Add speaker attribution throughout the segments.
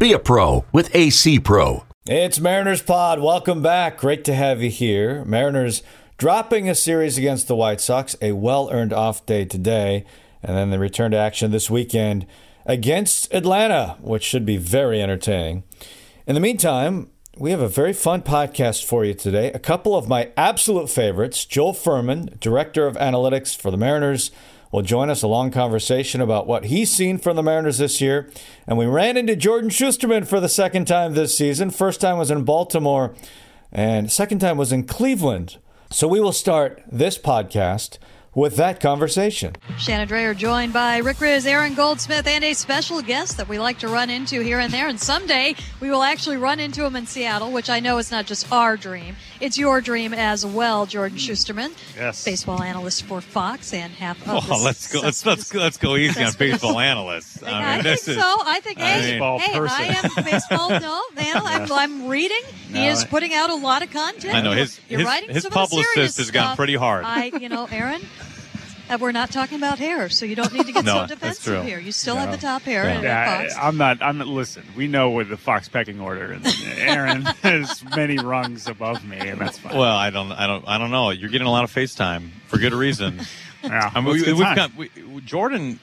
Speaker 1: Be a pro with AC Pro.
Speaker 2: It's Mariners Pod. Welcome back. Great to have you here. Mariners dropping a series against the White Sox, a well earned off day today, and then the return to action this weekend against Atlanta, which should be very entertaining. In the meantime, we have a very fun podcast for you today. A couple of my absolute favorites Joel Furman, Director of Analytics for the Mariners, will join us a long conversation about what he's seen from the Mariners this year. And we ran into Jordan Schusterman for the second time this season. First time was in Baltimore, and second time was in Cleveland. So we will start this podcast with that conversation.
Speaker 3: Shannon Drayer joined by Rick Rizzs, Aaron Goldsmith, and a special guest that we like to run into here and there. And someday we will actually run into him in Seattle, which I know is not just our dream, it's your dream as well, Jordan mm.
Speaker 4: Schusterman, Yes.
Speaker 3: Baseball analyst for Fox and half of
Speaker 4: Oh,
Speaker 3: the
Speaker 4: let's go. Let's let's let's go easy on baseball analysts.
Speaker 3: I,
Speaker 4: I
Speaker 3: think
Speaker 4: this is
Speaker 3: so. I think,
Speaker 4: I
Speaker 3: hey,
Speaker 4: mean-
Speaker 5: Baseball
Speaker 3: hey,
Speaker 5: person.
Speaker 3: I am a baseball. No, man, I'm, I'm reading. He is
Speaker 4: I-
Speaker 3: putting out a lot of content.
Speaker 4: I know his
Speaker 3: You're
Speaker 4: his,
Speaker 3: writing
Speaker 4: his
Speaker 3: some of the
Speaker 4: publicist has gone pretty hard.
Speaker 3: I, you know, Aaron. Uh, we're not talking about hair, so you don't need to get
Speaker 4: No,
Speaker 3: so
Speaker 4: that's
Speaker 3: defensive here. You still
Speaker 4: No.
Speaker 3: have the top hair
Speaker 4: Yeah.
Speaker 3: at
Speaker 5: Yeah,
Speaker 3: Fox.
Speaker 5: I, I'm not. I'm not. Listen, we know with the Fox pecking order, and Aaron is many rungs above me, and that's fine.
Speaker 4: well, I don't I don't I don't know. You're getting a lot of FaceTime for good reason.
Speaker 5: yeah,
Speaker 4: I mean, we,
Speaker 5: good
Speaker 4: we've got we, Jordan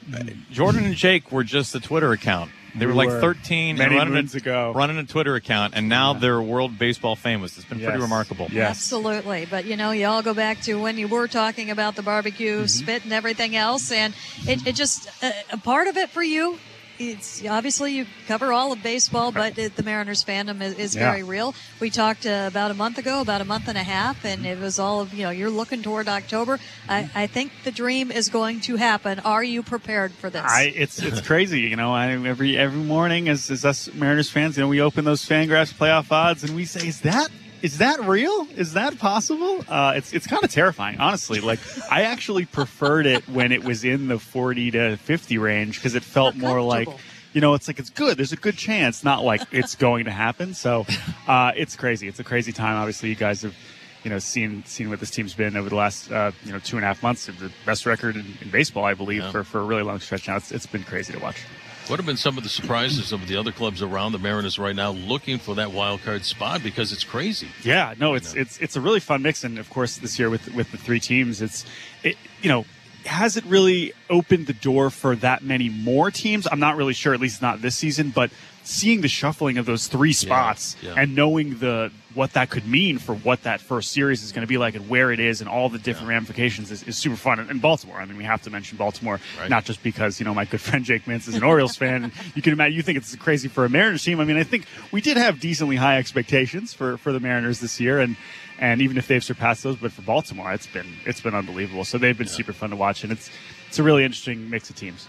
Speaker 4: Jordan and Jake were just the Twitter account. They were
Speaker 5: We
Speaker 4: like
Speaker 5: were
Speaker 4: 13 and
Speaker 5: many
Speaker 4: running
Speaker 5: moons
Speaker 4: a,
Speaker 5: ago.
Speaker 4: running a Twitter account, and now they're world baseball famous. It's been pretty remarkable.
Speaker 5: Yes.
Speaker 3: Absolutely. But, you know, you all go back to when you were talking about the barbecue,
Speaker 4: Mm-hmm.
Speaker 3: spit, and everything else. And it, it just, uh, a part of it for you, it's obviously you cover all of baseball, but it, the Mariners fandom is, is
Speaker 5: Yeah.
Speaker 3: very real. We talked uh, about a month ago, about a month and a half, and it was all of, you know, you're looking toward October. I, I think the dream is going to happen. Are you prepared for this?
Speaker 5: I, it's it's crazy, you know. I, every every morning, as, as us Mariners fans, you know, we open those Fangraphs playoff odds, and we say, "Is that is that real? Is that possible?" Uh, it's it's kind of terrifying, honestly. Like I actually preferred it when it was in the forty to fifty range because it felt
Speaker 3: More
Speaker 5: more like. You know, it's like it's good. There's a good chance, not like it's going to happen. So, uh, it's crazy. It's a crazy time. Obviously, you guys have you know, seen seen what this team's been over the last uh, you know two and a half months. The best record in, in baseball, I believe,
Speaker 6: Yeah.
Speaker 5: for, for a really long stretch now. It's, it's been crazy to watch.
Speaker 6: What have been some of the surprises of the other clubs around the Mariners right now looking for that wild card spot because it's crazy?
Speaker 5: Yeah, no, it's it's it's a really fun mix, and of course this year with with the three teams, it's it you know has it really opened the door for that many more teams? I'm not really sure, at least not this season, but seeing the shuffling of those three spots
Speaker 6: yeah.
Speaker 5: and knowing the what that could mean for what that first series is going to be like and where it is and all the different ramifications is, is super fun. And, Baltimore, I mean, we have to mention Baltimore,
Speaker 6: Right.
Speaker 5: not just because you know my good friend Jake Mintz is an Orioles fan. And you can imagine you think it's crazy for a Mariners team. I mean, I think we did have decently high expectations for for the Mariners this year, and and even if they've surpassed those, but for Baltimore, it's been it's been unbelievable. So they've been super fun to watch, and it's it's a really interesting mix of teams.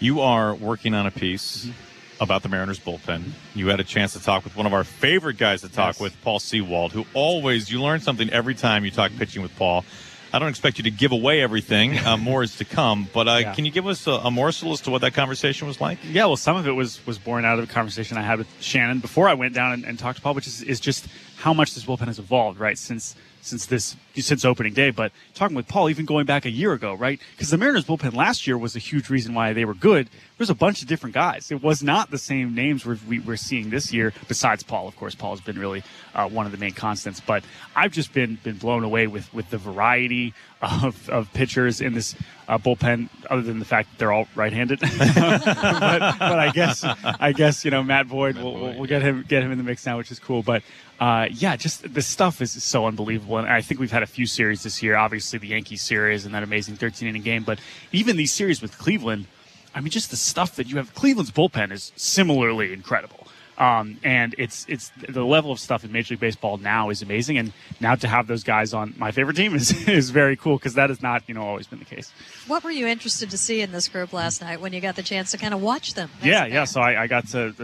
Speaker 4: You are working on a piece mm-hmm. About the Mariners bullpen. You had a chance to talk with one of our favorite guys to talk
Speaker 5: Yes.
Speaker 4: with, Paul Sewald, who always you learn something every time you talk pitching with Paul. I don't expect you to give away everything. Uh, more is to come. But uh,
Speaker 5: Yeah.
Speaker 4: can you give us a, a morsel as to what that conversation was like?
Speaker 5: Yeah, well, some of it was was born out of a conversation I had with Shannon before I went down and, and talked to Paul, which is, is just how much this bullpen has evolved, right, since since this since opening day. But talking with Paul, even going back a year ago, right, because the Mariners bullpen last year was a huge reason why they were good. There's a bunch of different guys. It was not the same names we're, we, we're seeing this year. Besides Paul, of course, Paul has been really uh, one of the main constants. But I've just been been blown away with with the variety of, of pitchers in this uh, bullpen. Other than the fact that they're all right-handed, but, but I guess I guess you know Matt Boyd. We'll, we'll, we'll get him get him in the mix now, which is cool. But uh, yeah, just the stuff is so unbelievable, and I think we've had a few series this year. Obviously, the Yankees series and that amazing 13 inning game, but even these series with Cleveland. I mean, just the stuff that you have. Cleveland's bullpen is similarly incredible. Um, and it's it's the level of stuff in Major League Baseball now is amazing, and now to have those guys on my favorite team is is very cool because that has not you know always been the case.
Speaker 3: What were you interested to see in this group last night when you got the chance to kind of watch them?
Speaker 5: Yeah, yeah. So I, I got to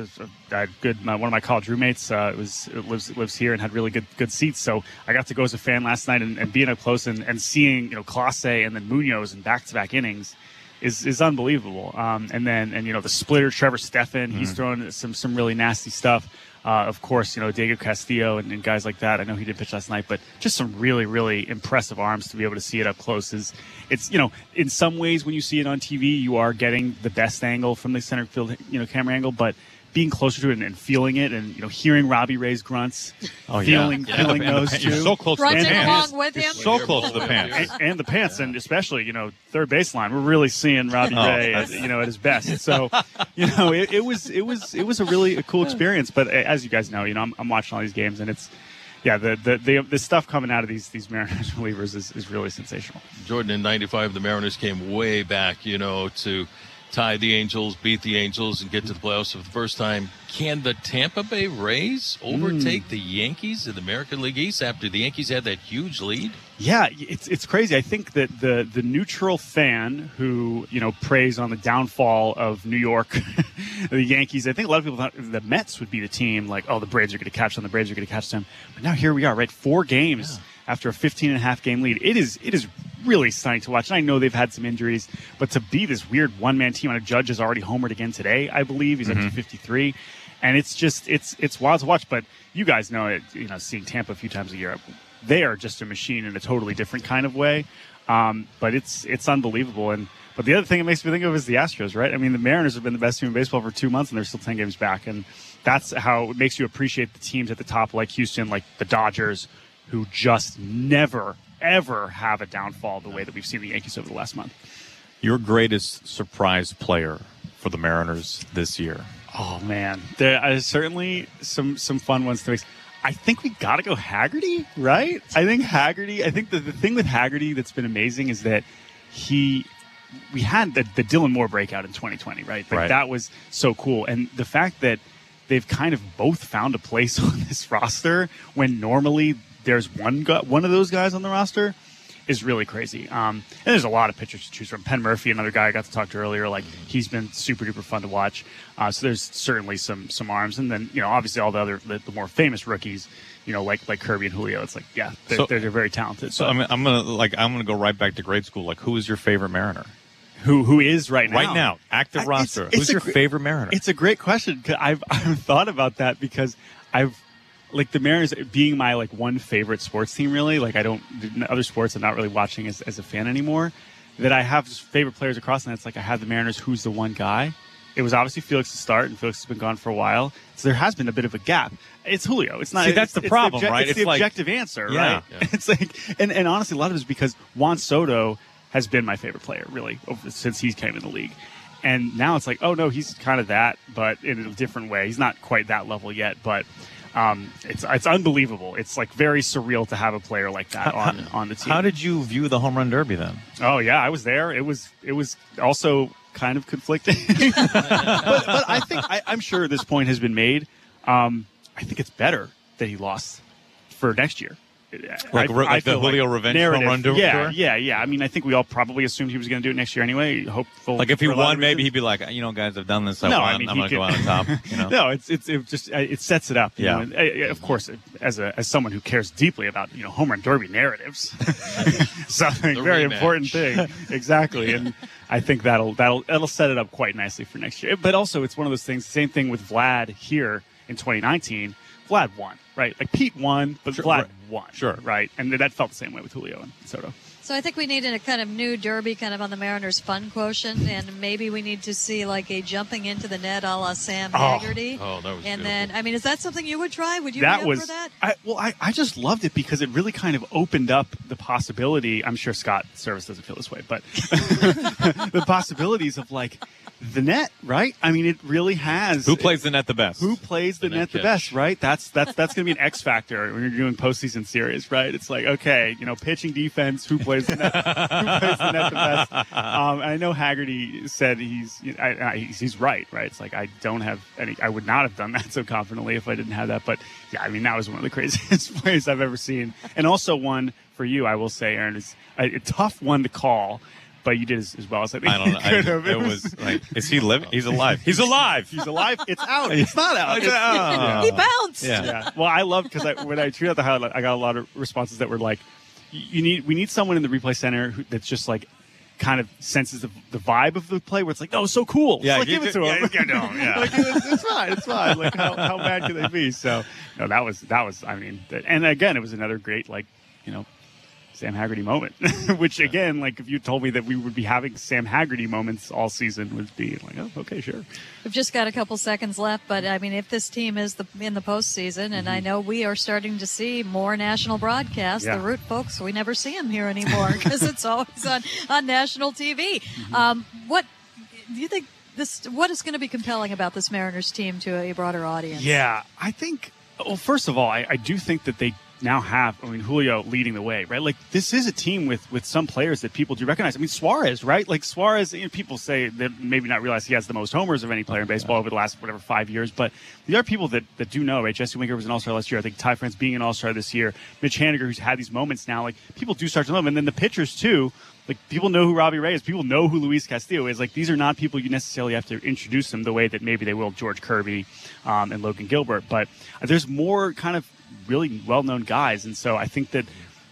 Speaker 5: I had good. My, one of my college roommates uh, was lives lives here and had really good good seats. So I got to go as a fan last night and, and being up close and, and seeing you know Clase and then Munoz in back to back innings is is unbelievable. Um, and then and you know the splitter Trevor Stephan, he's throwing some some really nasty stuff. Uh, of course, you know Diego Castillo and, and guys like that. I know he did pitch last night, but just some really really impressive arms to be able to see it up close. Is it's you know in some ways when you see it on TV, you are getting the best angle from the center field you know camera angle, but being closer to it and, and feeling it and you know hearing Robbie Ray's grunts,
Speaker 4: Oh, yeah.
Speaker 5: feeling
Speaker 4: Yeah.
Speaker 5: feeling
Speaker 4: And the
Speaker 5: those
Speaker 4: pan-
Speaker 5: two.
Speaker 4: You're so close to the
Speaker 5: And-
Speaker 4: pants.
Speaker 3: along with him.
Speaker 4: So close to the pants.
Speaker 5: and, and the pants, and especially you know third baseline, we're really seeing Robbie
Speaker 4: Oh,
Speaker 5: Ray, at, you know, at his best. So, you know, it, it was it was it was a really a cool experience. But as you guys know, you know, I'm, I'm watching all these games, and it's yeah, the the the, the stuff coming out of these these Mariners relievers is, is really sensational.
Speaker 6: Jordan in 95, the Mariners came way back, you know, to tie the Angels, beat the Angels, and get to the playoffs for the first time. Can the Tampa Bay Rays overtake hmm. the Yankees in the American League East after the Yankees had that huge lead?
Speaker 5: Yeah, it's it's crazy. I think that the the neutral fan who you know preys on the downfall of New York, the Yankees. I think a lot of people thought the Mets would be the team. Like, oh, the Braves are going to catch them. The Braves are going to catch them. But now here we are, right? Four games after a 15 and a half game lead. It is it is really stunning to watch. And I know they've had some injuries, but to be this weird one man team, and a Judge has already homered again today. I believe he's up to 53 and it's just it's it's wild to watch. But you guys know it, you know, seeing Tampa a few times a year, they are just a machine in a totally different kind of way. Um, but it's it's unbelievable. And but the other thing it makes me think of is the Astros, right? I mean, the Mariners have been the best team in baseball for two months, and they're still ten games back. And that's how it makes you appreciate the teams at the top, like Houston, like the Dodgers, who just never ever have a downfall the way that we've seen the Yankees over the last month.
Speaker 4: Your greatest surprise player for the Mariners this year?
Speaker 5: Oh man, there are certainly some some fun ones to mix. I think we got to go Haggerty, right? I think Haggerty. I think the, the thing with Haggerty that's been amazing is that he, we had the, the Dylan Moore breakout in 2020, right? Like
Speaker 4: Right.
Speaker 5: that was so cool, and the fact that they've kind of both found a place on this roster when normally there's one gu- one of those guys on the roster is really crazy. Um, and there's a lot of pitchers to choose from. Penn Murfee, another guy I got to talk to earlier, like he's been super duper fun to watch. Uh, so there's certainly some some arms, and then you know obviously all the other the, the more famous rookies, you know like like Kirby and Julio. It's like yeah, they're,
Speaker 4: So-
Speaker 5: they're, they're very talented.
Speaker 4: So
Speaker 5: But
Speaker 4: I'm, I'm gonna like I'm gonna go right back to grade school. Like, who is your favorite Mariner
Speaker 5: who who is right now?
Speaker 4: right now? Active
Speaker 5: I- it's-
Speaker 4: roster.
Speaker 5: it's
Speaker 4: Who's your
Speaker 5: gr-
Speaker 4: favorite Mariner?
Speaker 5: It's a great question. I've I've thought about that because I've like the Mariners being my like one favorite sports team. Really, like I don't other sports I'm not really watching as as a fan anymore. That I have favorite players across, and it's like I have the Mariners. Who's the one guy? It was obviously Felix to start, and Felix has been gone for a while. So there has been a bit of a gap. It's Julio. It's not.
Speaker 4: See, that's
Speaker 5: it's-
Speaker 4: the
Speaker 5: it's
Speaker 4: problem,
Speaker 5: obje-
Speaker 4: right?
Speaker 5: It's,
Speaker 4: It's
Speaker 5: the
Speaker 4: like-
Speaker 5: objective answer,
Speaker 4: Yeah.
Speaker 5: right? It's like, and, and honestly, a lot of it is because Juan Soto has been my favorite player, really, since he came in the league. And now it's like, oh no, he's kind of that, but in a different way. He's not quite that level yet, but um, it's it's unbelievable. It's like very surreal to have a player like that on on the team.
Speaker 4: How did you view the home run derby then?
Speaker 5: Oh yeah, I was there. It was it was also kind of conflicting, but, but I think I, I'm sure this point has been made. Um, I think it's better that he lost for next year.
Speaker 4: Like re- like the
Speaker 5: feel
Speaker 4: Julio revenge
Speaker 5: narrative-
Speaker 4: run tour?
Speaker 5: Yeah, yeah, yeah. I mean, I think we all probably assumed he was going to do it next year anyway. Hopeful.
Speaker 4: Like if he
Speaker 5: for a lot
Speaker 4: won, maybe he'd be like, you know, guys, I've done this. I
Speaker 5: No,
Speaker 4: won.
Speaker 5: I mean,
Speaker 4: I'm gonna go out on top. You know.
Speaker 5: no, it's it's it just it sets it up. you
Speaker 4: Yeah.
Speaker 5: know, and, uh, of course, as a as someone who cares deeply about you know home run derby narratives, something
Speaker 6: The
Speaker 5: very
Speaker 6: rematch.
Speaker 5: important thing. Exactly, and I think that'll that'll that'll set it up quite nicely for next year. But also, it's one of those things. Same thing with Vlad here in 2019. Vlad won, right? Like Pete won, but
Speaker 4: Sure,
Speaker 5: Vlad
Speaker 4: right.
Speaker 5: won,
Speaker 4: Sure.
Speaker 5: right? And that felt the same way with Julio and Soto.
Speaker 3: So I think we need a kind of new derby, kind of on the Mariners' fun quotient, and maybe we need to see like a jumping into the net a la Sam
Speaker 5: Oh.
Speaker 3: Haggerty.
Speaker 6: Oh, that was
Speaker 3: And
Speaker 6: beautiful.
Speaker 3: then, I mean, is that something you would try? Would you
Speaker 5: that
Speaker 3: be up
Speaker 5: was
Speaker 3: for that?
Speaker 5: I, well I, I just loved it because it really kind of opened up the possibility i'm sure scott servais doesn't feel this way but the possibilities of like the net, right? I mean, it really has.
Speaker 4: Who plays the net the best?
Speaker 5: Who plays the,
Speaker 6: The
Speaker 5: net,
Speaker 6: net
Speaker 5: the best, right? That's that's that's going to be an X factor when you're doing postseason series, right? It's like, okay, you know, pitching defense, who plays the net, who plays the net the best? Um, I know Haggerty said he's, I, I, he's he's right, right? It's like I don't have any, I would not have done that so confidently if I didn't have that. But yeah, I mean, that was one of the craziest plays I've ever seen, and also one for you, I will say, Aaron, is a, a tough one to call. But you did as, as well as I think
Speaker 4: I don't know.
Speaker 5: you could have.
Speaker 4: I, it was like, is he living? He's alive. He's alive.
Speaker 5: He's alive. It's out. It's not out. It's-
Speaker 4: Oh.
Speaker 3: He bounced.
Speaker 4: Yeah.
Speaker 5: yeah. Well, I love because I, when I tweeted out the highlight, I got a lot of responses that were like, "You you need, we need someone in the replay center who, that's just like." Kind of senses the, the vibe of the play where it's like, oh, so cool.
Speaker 4: Yeah,
Speaker 5: like, give it to
Speaker 4: yeah,
Speaker 5: him.
Speaker 4: you do, yeah.
Speaker 5: like, it's, it's fine, it's fine. Like, how, how bad can they be? So, no, that was that was. I mean, and again, it was another great, like, you know, Sam Haggerty moment. Which again, like, if you told me that we would be having Sam Haggerty moments all season, would be like, oh, okay, sure.
Speaker 3: We've just got a couple seconds left, but I mean, if this team is the in the postseason, and I know we are starting to see more national broadcasts,
Speaker 5: Yeah.
Speaker 3: the Root folks, we never see them here anymore because it's always on on national TV. Um, what do you think? This what is going to be compelling about this Mariners team to a broader audience?
Speaker 5: Yeah, I think. Well, first of all, I, I do think that they now have. I mean, Julio leading the way, right? Like this is a team with with some players that people do recognize. I mean, Suarez, right? Like Suarez. You know, people say that maybe not realize he has the most homers of any player in baseball over the last whatever five years, but there are people that that do know. Right? Jesse Winker was an All Star last year. I think Ty France being an All Star this year. Mitch Haniger, who's had these moments now. Like people do start to know him, and then the pitchers too. Like people know who Robbie Ray is. People know who Luis Castillo is. Like these are not people you necessarily have to introduce them the way that maybe they will George Kirby um, and Logan Gilbert. But there's more kind of really well-known guys, and so I think that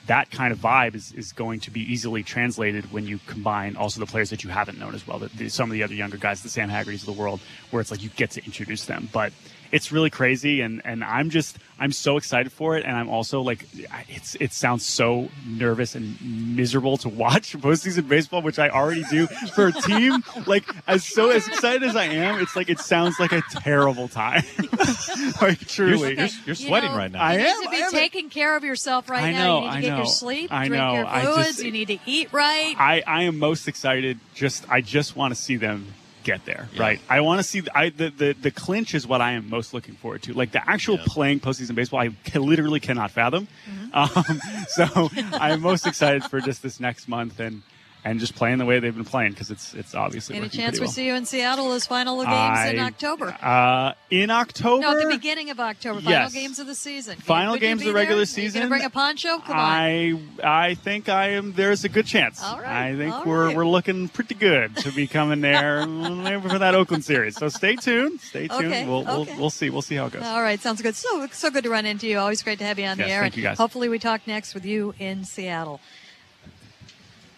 Speaker 5: that kind of vibe is, is going to be easily translated when you combine also the players that you haven't known as well. That the, some of the other younger guys, the Sam Haggertys of the world, where it's like you get to introduce them, but. It's really crazy, and, and I'm just I'm so excited for it, and I'm also like it's it sounds so nervous and miserable to watch postseason baseball, which I already do for a team. Like as so as excited as I am, it's like it sounds like a terrible time. like truly,
Speaker 4: You're- you're sweating
Speaker 3: know,
Speaker 4: right now.
Speaker 5: I
Speaker 3: You
Speaker 5: am,
Speaker 3: need to
Speaker 5: I
Speaker 3: be
Speaker 5: am.
Speaker 3: taking care of yourself right
Speaker 5: I
Speaker 3: now.
Speaker 5: know,
Speaker 3: you need to
Speaker 5: I
Speaker 3: get
Speaker 5: know.
Speaker 3: your sleep,
Speaker 5: I
Speaker 3: drink
Speaker 5: know,
Speaker 3: your
Speaker 5: I
Speaker 3: fluids.
Speaker 5: just-
Speaker 3: you need to eat right.
Speaker 5: I, I am most excited. Just I just want to see them get there. Right. I want to see. The, I the, the the clinch is what I am most looking forward to. Like the actual
Speaker 6: Yeah.
Speaker 5: playing postseason baseball, I ca- literally cannot fathom.
Speaker 3: Mm-hmm.
Speaker 5: Um, so I am most excited for just this next month and and just playing the way they've been playing because it's it's obviously
Speaker 3: Any chance we
Speaker 5: well.
Speaker 3: see you in Seattle as final games in October?
Speaker 5: Uh, in October.
Speaker 3: No, at the beginning of October, final
Speaker 5: Yes.
Speaker 3: games of the season.
Speaker 5: Final
Speaker 3: Would
Speaker 5: games of the regular
Speaker 3: there?
Speaker 5: season?
Speaker 3: Bring a poncho? Come on.
Speaker 5: I I think I am. There's a good chance.
Speaker 3: All right,
Speaker 5: I think
Speaker 3: all
Speaker 5: we're
Speaker 3: right.
Speaker 5: we're looking pretty good to be coming there maybe for that Oakland series. So stay tuned. Stay tuned.
Speaker 3: Okay,
Speaker 5: We'll,
Speaker 3: okay.
Speaker 5: we'll we'll see. We'll see how it goes.
Speaker 3: All right, sounds good. So so good to run into you. Always great to have you on the air.
Speaker 5: thank you, guys.
Speaker 3: Hopefully, we talk next with you in Seattle.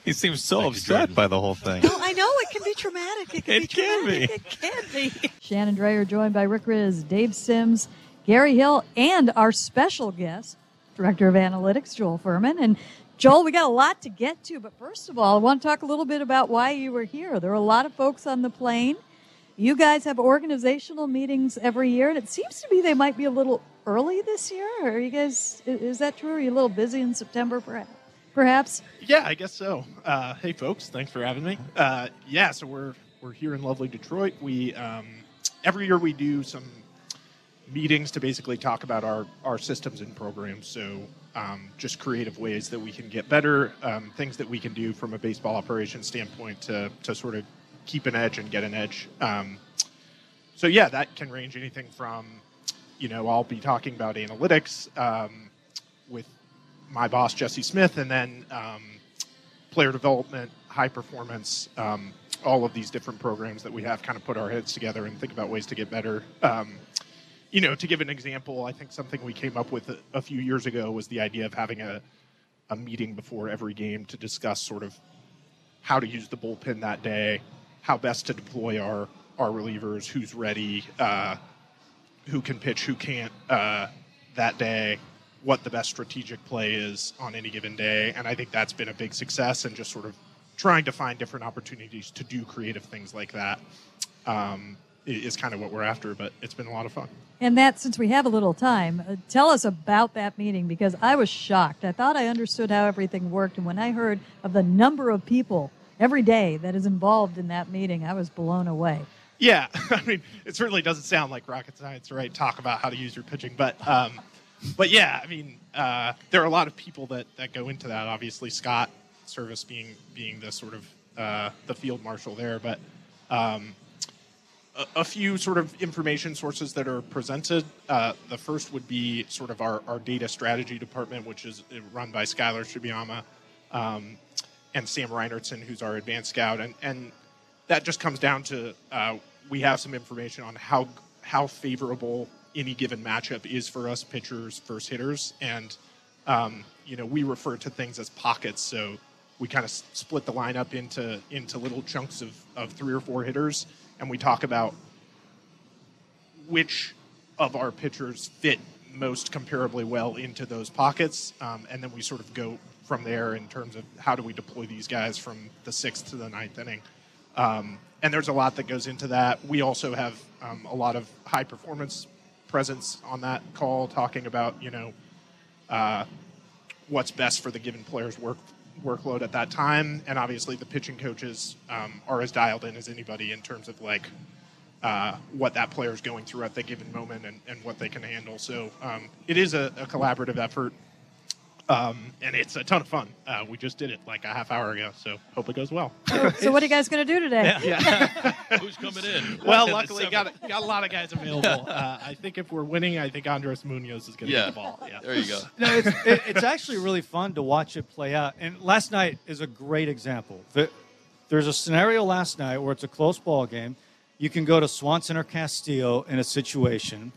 Speaker 4: He seems so
Speaker 6: Thank
Speaker 4: upset
Speaker 6: Jordan.
Speaker 4: by the whole thing.
Speaker 3: No, I know it can be traumatic. It can
Speaker 4: It
Speaker 3: be
Speaker 4: can be.
Speaker 3: It can be. Shannon Drayer joined by Rick Rizzs, Dave Sims, Gary Hill, and our special guest, Director of Analytics, Joel Furman. And Joel, we got a lot to get to, but first of all, I want to talk a little bit about why you were here. There were a lot of folks on the plane. You guys have organizational meetings every year, and it seems to me they might be a little early this year. Are you guys, is that true? Are you a little busy in September, perhaps? Perhaps?
Speaker 7: Yeah, I guess so. Uh, hey, folks, thanks for having me. Uh, yeah, so we're we're here in lovely Detroit. We um, every year we do some meetings to basically talk about our our systems and programs. So um, just creative ways that we can get better, um, things that we can do from a baseball operation standpoint to to sort of keep an edge and get an edge. Um, so yeah, that can range anything from, you know, I'll be talking about analytics um, with my boss Jesse Smith, and then um, player development, high performance, um, all of these different programs that we have kind of put our heads together and think about ways to get better. Um, you know, to give an example, I think something we came up with a, a few years ago was the idea of having a, a meeting before every game to discuss sort of how to use the bullpen that day, how best to deploy our our relievers, who's ready, uh, who can pitch, who can't uh, that day, what the best strategic play is on any given day, and I think that's been a big success. And just sort of trying to find different opportunities to do creative things like that um, is kind of what we're after. But it's been a lot of fun.
Speaker 3: And that, since we have a little time, uh, tell us about that meeting because I was shocked. I thought I understood how everything worked, and when I heard of the number of people every day that is involved in that meeting, I was blown away.
Speaker 7: Yeah, I mean, it certainly doesn't sound like rocket science, right? Talk about how to use your pitching, but um, but yeah, I mean, uh, there are a lot of people that, that go into that. Obviously, Scott Servais being being the sort of uh, the field marshal there, but um, a, a, few sort of information sources that are presented. Uh, the first would be sort of our, our data strategy department, which is run by Skylar Shibayama um, and Sam Reinertson, who's our advanced scout, and and that just comes down to uh, we have some information on how how favorable any given matchup is for us pitchers versus hitters, and um, you know we refer to things as pockets. So we kind of split the lineup into into little chunks of, of three or four hitters, and we talk about which of our pitchers fit most comparably well into those pockets, um, and then we sort of go from there in terms of how do we deploy these guys from the sixth to the ninth inning. Um, and there's a lot that goes into that. We also have um, a lot of high performance presence on that call, talking about you know uh, what's best for the given player's work workload at that time, and obviously the pitching coaches um, are as dialed in as anybody in terms of like uh, what that player is going through at the given moment and, and what they can handle. So um, it is a, a collaborative effort. Um, and it's a ton of fun. Uh, we just did it like a half hour ago, so hope it goes well.
Speaker 3: so, what are you guys going to do today?
Speaker 6: Yeah. Who's coming in?
Speaker 7: Well, luckily got a, got a lot of guys available. Uh, I think if we're winning, I think Andres Munoz is going to
Speaker 6: yeah.
Speaker 7: get the ball. Yeah,
Speaker 6: there you go.
Speaker 8: No, it's, it, it's actually really fun to watch it play out. And last night is a great example. There's a scenario last night where it's a close ball game. You can go to Swanson or Castillo in a situation.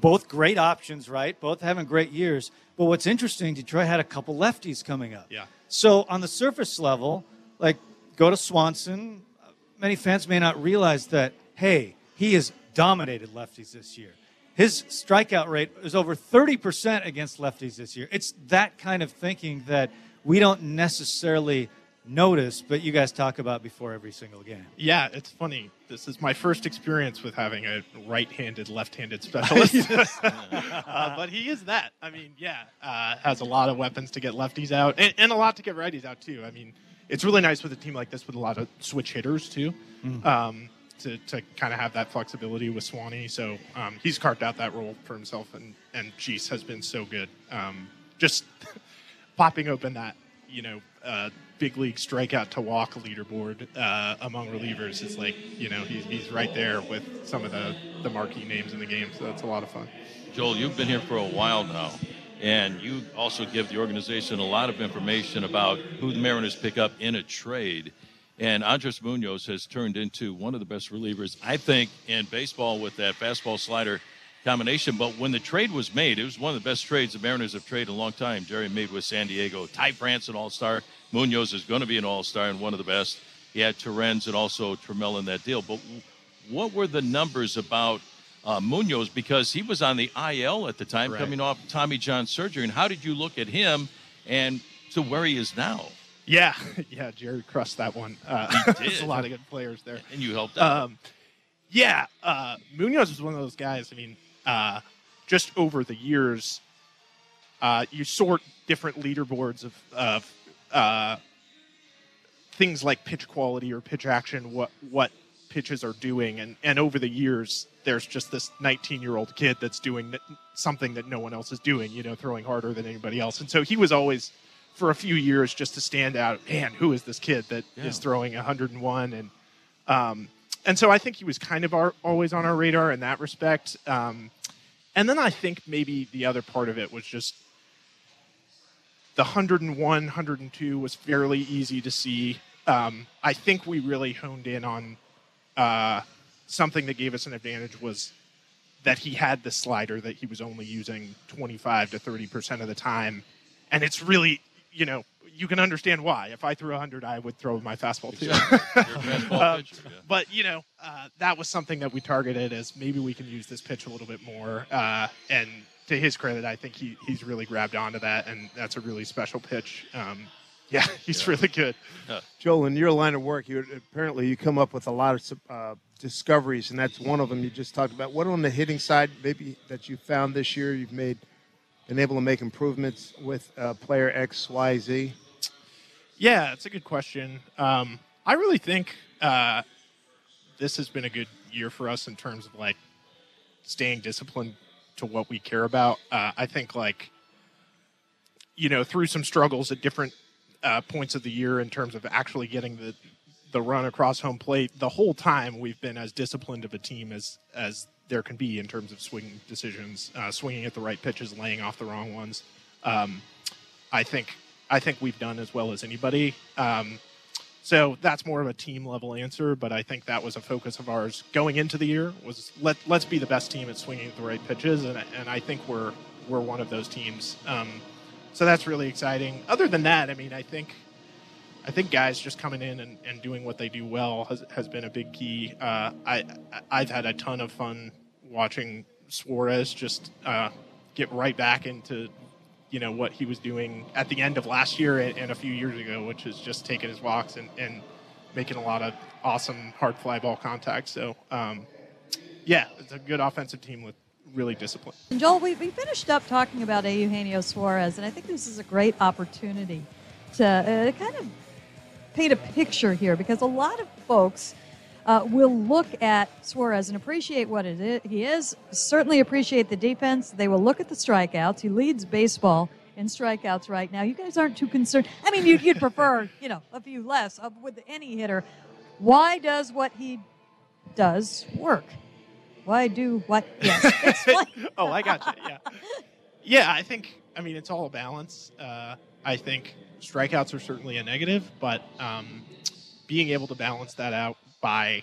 Speaker 8: Both great options, right? Both having great years but what's interesting, Detroit had a couple lefties coming up.
Speaker 7: Yeah.
Speaker 8: So on the surface level, like go to Swanson. Many fans may not realize that, hey, he has dominated lefties this year. His strikeout rate is over 30% against lefties this year. It's that kind of thinking that we don't necessarily notice, but you guys talk about before every single game.
Speaker 7: Yeah, it's funny. This is my first experience with having a right-handed, left-handed specialist. uh, but he is that. I mean, yeah, uh, has a lot of weapons to get lefties out, and, and, a lot to get righties out too. I mean, it's really nice with a team like this with a lot of switch hitters too. Mm. Um, to, to kind of have that flexibility with Swanee. So um, he's carved out that role for himself, and and Jeez has been so good. Um, just popping open that you know uh, big league strikeout to walk leaderboard uh, among relievers is like you know he's, he's right there with some of the the marquee names in the game. So that's a lot of fun.
Speaker 6: Joel you've been here for a while now and you also give the organization a lot of information about who the mariners pick up in a trade. And andres munoz has turned into one of the best relievers i think in baseball with that fastball slider combination. But when the trade was made, it was one of the best trades the Mariners have traded in a long time. Jerry made with San Diego. Ty France, an all star. Munoz is going to be an all star and one of the best. He had Torrens and also Trammell in that deal. But what were the numbers about uh, Munoz? Because he was on the IL at the time, right. coming off Tommy John surgery. And how did you look at him and to where he is now?
Speaker 7: Yeah, yeah, Jerry crushed that one. Uh, There's a lot of good players there.
Speaker 6: And you helped out. Um,
Speaker 7: yeah, uh, Munoz was one of those guys. I mean, uh, just over the years, uh, you sort different leaderboards of, of uh, things like pitch quality or pitch action, what what pitches are doing, and and over the years, there's just this 19 year old kid that's doing something that no one else is doing, you know, throwing harder than anybody else, and so he was always for a few years just to stand out. Man, who is this kid that yeah. is throwing 101 and um, and so I think he was kind of our, always on our radar in that respect. Um, and then I think maybe the other part of it was just the 101, 102 was fairly easy to see. Um, I think we really honed in on uh, something that gave us an advantage was that he had the slider that he was only using 25 to 30 percent of the time, and it's really you know you can understand why. If I threw 100, I would throw my fastball too.
Speaker 6: fastball um, pitcher, yeah.
Speaker 7: But you know, uh, that was something that we targeted as maybe we can use this pitch a little bit more. Uh, and to his credit, I think he he's really grabbed onto that, and that's a really special pitch. Um, yeah, he's yeah. really good.
Speaker 9: Joel, in your line of work, you apparently you come up with a lot of uh, discoveries, and that's one of them you just talked about. What on the hitting side, maybe that you found this year, you've made been able to make improvements with uh, player X, Y, Z?
Speaker 7: Yeah, it's a good question. Um, I really think uh, this has been a good year for us in terms of like staying disciplined to what we care about. Uh, I think like you know through some struggles at different uh, points of the year in terms of actually getting the the run across home plate. The whole time we've been as disciplined of a team as as there can be in terms of swinging decisions, uh, swinging at the right pitches, laying off the wrong ones. Um, I think I think we've done as well as anybody. Um, so that's more of a team level answer, but I think that was a focus of ours going into the year was let let's be the best team at swinging at the right pitches, and and I think we're we're one of those teams. Um, so that's really exciting. Other than that, I mean, I think I think guys just coming in and, and doing what they do well has, has been a big key. Uh, I I've had a ton of fun watching Suarez just uh, get right back into you know what he was doing at the end of last year and, and a few years ago, which is just taking his walks and, and making a lot of awesome hard fly ball contact. So um, yeah, it's a good offensive team with really discipline.
Speaker 3: And Joel, we, we finished up talking about Eugenio Suarez, and I think this is a great opportunity to uh, kind of paint a picture here because a lot of folks uh, will look at Suarez and appreciate what it is. he is, certainly appreciate the defense. They will look at the strikeouts. He leads baseball in strikeouts right now. You guys aren't too concerned. I mean, you'd, you'd prefer, you know, a few less uh, with any hitter. Why does what he does work? Why do what? Yes.
Speaker 7: oh, I got you. Yeah. Yeah, I think, I mean, it's all a balance. Uh, I think strikeouts are certainly a negative, but um, being able to balance that out by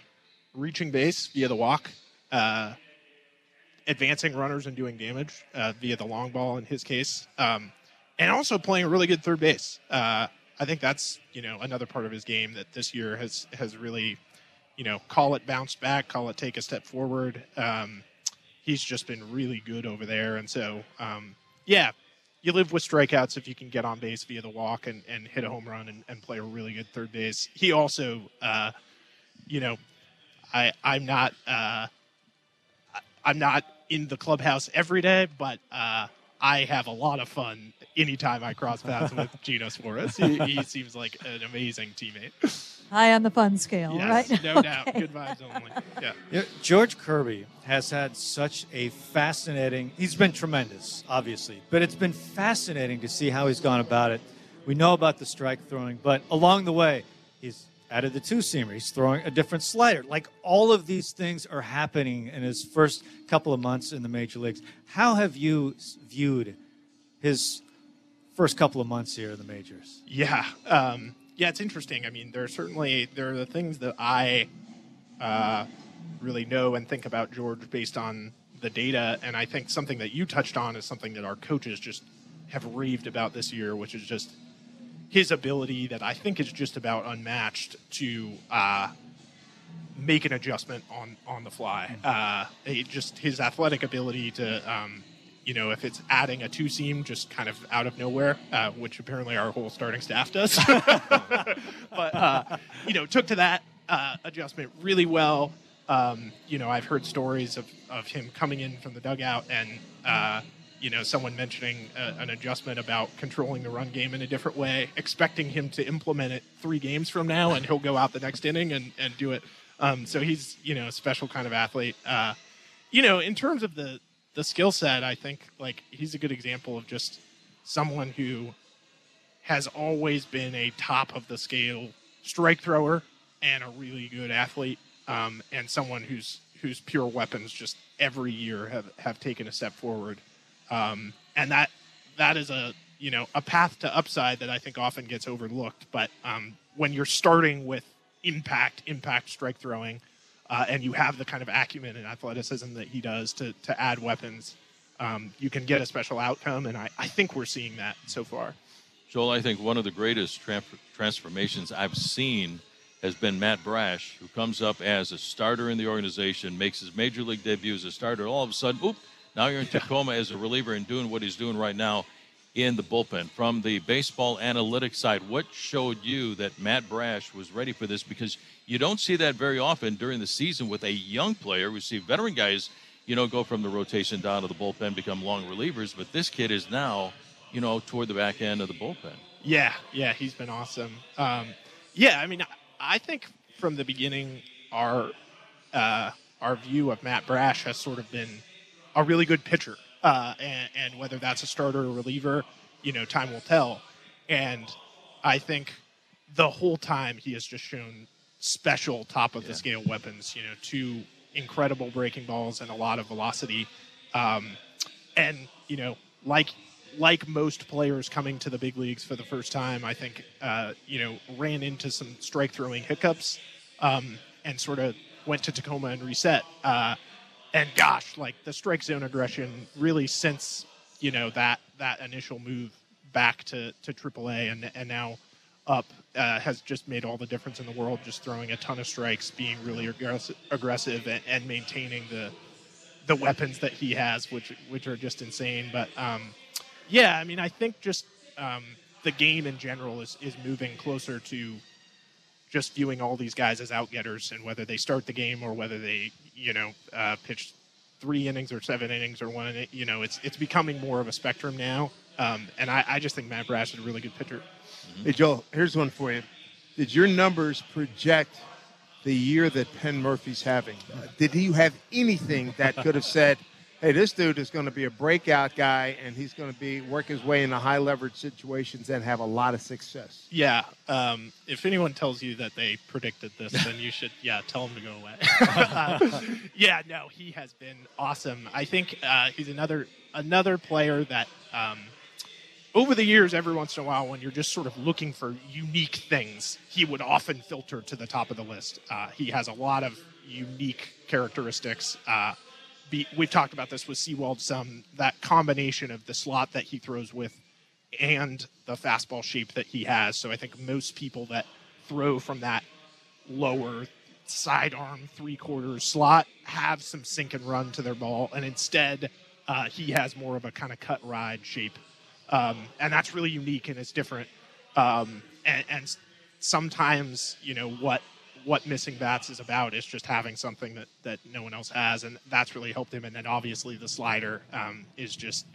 Speaker 7: reaching base via the walk, uh, advancing runners and doing damage uh, via the long ball in his case, um, and also playing a really good third base. Uh, I think that's you know another part of his game that this year has has really, you know, call it bounce back, call it take a step forward. Um, he's just been really good over there, and so um, yeah, you live with strikeouts if you can get on base via the walk and, and hit a home run and, and play a really good third base. He also uh, you know, I I'm not uh, I'm not in the clubhouse every day, but uh, I have a lot of fun anytime I cross paths with Geno Suarez. He, he, seems like an amazing teammate.
Speaker 3: High on the fun scale,
Speaker 7: yes,
Speaker 3: right?
Speaker 7: No okay. doubt. Good vibes only. Yeah. yeah.
Speaker 8: George Kirby has had such a fascinating. He's been tremendous, obviously, but it's been fascinating to see how he's gone about it. We know about the strike throwing, but along the way, he's added the two seamer. He's throwing a different slider. Like all of these things are happening in his first couple of months in the major leagues. How have you viewed his first couple of months here in the majors?
Speaker 7: Yeah, um, yeah, it's interesting. I mean, there are certainly there are the things that I uh, really know and think about George based on the data, and I think something that you touched on is something that our coaches just have raved about this year, which is just his ability that I think is just about unmatched to uh, make an adjustment on on the fly. Uh, just his athletic ability to, um, you know, if it's adding a two seam just kind of out of nowhere, uh, which apparently our whole starting staff does, but uh, you know, took to that uh, adjustment really well. Um, you know, I've heard stories of, of him coming in from the dugout and uh, you know, someone mentioning a, an adjustment about controlling the run game in a different way, expecting him to implement it three games from now, and he'll go out the next inning and, and do it. Um, so he's, you know, a special kind of athlete. Uh, you know, in terms of the the skill set, I think like he's a good example of just someone who has always been a top of the scale strike thrower and a really good athlete, um, and someone whose whose pure weapons just every year have have taken a step forward um, and that that is a you know a path to upside that I think often gets overlooked. But um, when you're starting with impact, impact strike throwing, uh, and you have the kind of acumen and athleticism that he does to to add weapons, um, you can get a special outcome. And I, I think we're seeing that so far.
Speaker 6: Joel, I think one of the greatest tra- transformations I've seen has been Matt Brash, who comes up as a starter in the organization, makes his major league debut as a starter. All of a sudden, oop, now you're in Tacoma as a reliever and doing what he's doing right now in the bullpen. From the baseball analytics side, what showed you that Matt Brash was ready for this? Because you don't see that very often during the season with a young player. We see veteran guys, you know, go from the rotation down to the bullpen, become long relievers, but this kid is now, you know, toward the back end of the bullpen.
Speaker 7: Yeah, yeah, he's been awesome. Um, yeah, I mean, I think from the beginning, our uh, our view of Matt Brash has sort of been a really good pitcher, uh, and, and whether that's a starter or reliever, you know, time will tell. And I think the whole time he has just shown special top of the scale weapons. You know, two incredible breaking balls and a lot of velocity. Um, and you know, like like most players coming to the big leagues for the first time, I think uh, you know ran into some strike throwing hiccups um, and sort of went to Tacoma and reset. Uh, and gosh, like the strike zone aggression really since you know that that initial move back to to AAA and and now up uh, has just made all the difference in the world. Just throwing a ton of strikes, being really aggressive, aggressive and, and maintaining the the weapons that he has, which which are just insane. But um, yeah, I mean, I think just um, the game in general is is moving closer to just viewing all these guys as outgetters, and whether they start the game or whether they you know uh, pitch three innings or seven innings or one, inning, you know, it's it's becoming more of a spectrum now. Um, and I, I just think Matt Brash is a really good pitcher.
Speaker 9: Hey, Joel, here's one for you. Did your numbers project the year that Penn Murfee's having? Uh, did you have anything that could have said, hey, this dude is going to be a breakout guy and he's going to be work his way into high leverage situations and have a lot of success?
Speaker 7: Yeah. Um, if anyone tells you that they predicted this, then you should, yeah, tell them to go away. yeah, no, he has been awesome. I think uh, he's another another player that. Um, over the years, every once in a while, when you're just sort of looking for unique things, he would often filter to the top of the list. Uh, he has a lot of unique characteristics. Uh, be, we've talked about this with Sewald some, that combination of the slot that he throws with and the fastball shape that he has. So I think most people that throw from that lower sidearm three quarters slot have some sink and run to their ball, and instead uh, he has more of a kind of cut ride shape um, and that's really unique and it's different. Um, and, and, sometimes, you know, what what missing bats is about is just having something that that no one else has, and that's really helped him. And then obviously the slider um, is just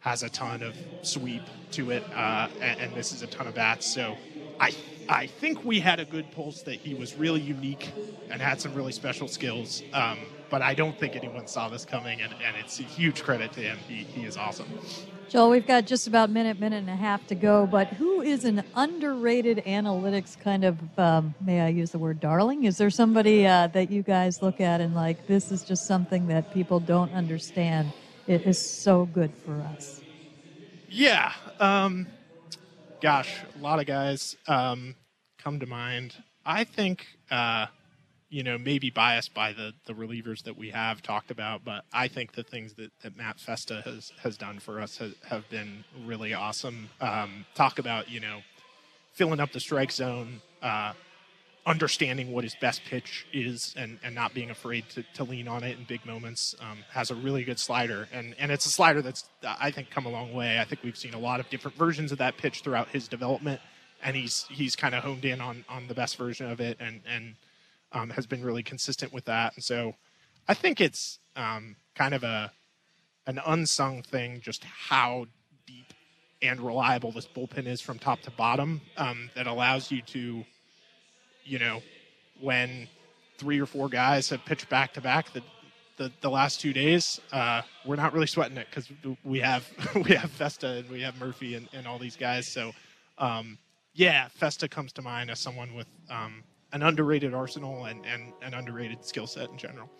Speaker 7: has a ton of sweep to it, uh, and, and misses a ton of bats. So I I think we had a good pulse that he was really unique and had some really special skills. Um, but I don't think anyone saw this coming, and, and it's a huge credit to him. He, he is awesome.
Speaker 3: Joel, we've got just about a minute, minute and a half to go, but who is an underrated analytics kind of, um, may I use the word darling? Is there somebody uh, that you guys look at and like, this is just something that people don't understand? It is so good for us.
Speaker 7: Yeah. Um, gosh, a lot of guys um, come to mind. I think. Uh, you know, maybe biased by the the relievers that we have talked about, but I think the things that, that Matt Festa has has done for us has, have been really awesome. Um, talk about you know filling up the strike zone, uh, understanding what his best pitch is, and, and not being afraid to, to lean on it in big moments. Um, has a really good slider, and and it's a slider that's I think come a long way. I think we've seen a lot of different versions of that pitch throughout his development, and he's he's kind of honed in on on the best version of it, and and um, has been really consistent with that. And so I think it's um, kind of a an unsung thing just how deep and reliable this bullpen is from top to bottom um, that allows you to, you know, when three or four guys have pitched back to back the, the, the last two days, uh, we're not really sweating it because we have we have Festa and we have Murfee and, and all these guys. So, um, yeah, Festa comes to mind as someone with um, an underrated arsenal and, and an underrated skill set in general.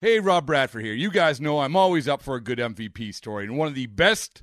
Speaker 10: Hey, Rob Bradford here. You guys know I'm always up for a good MVP story, and one of the best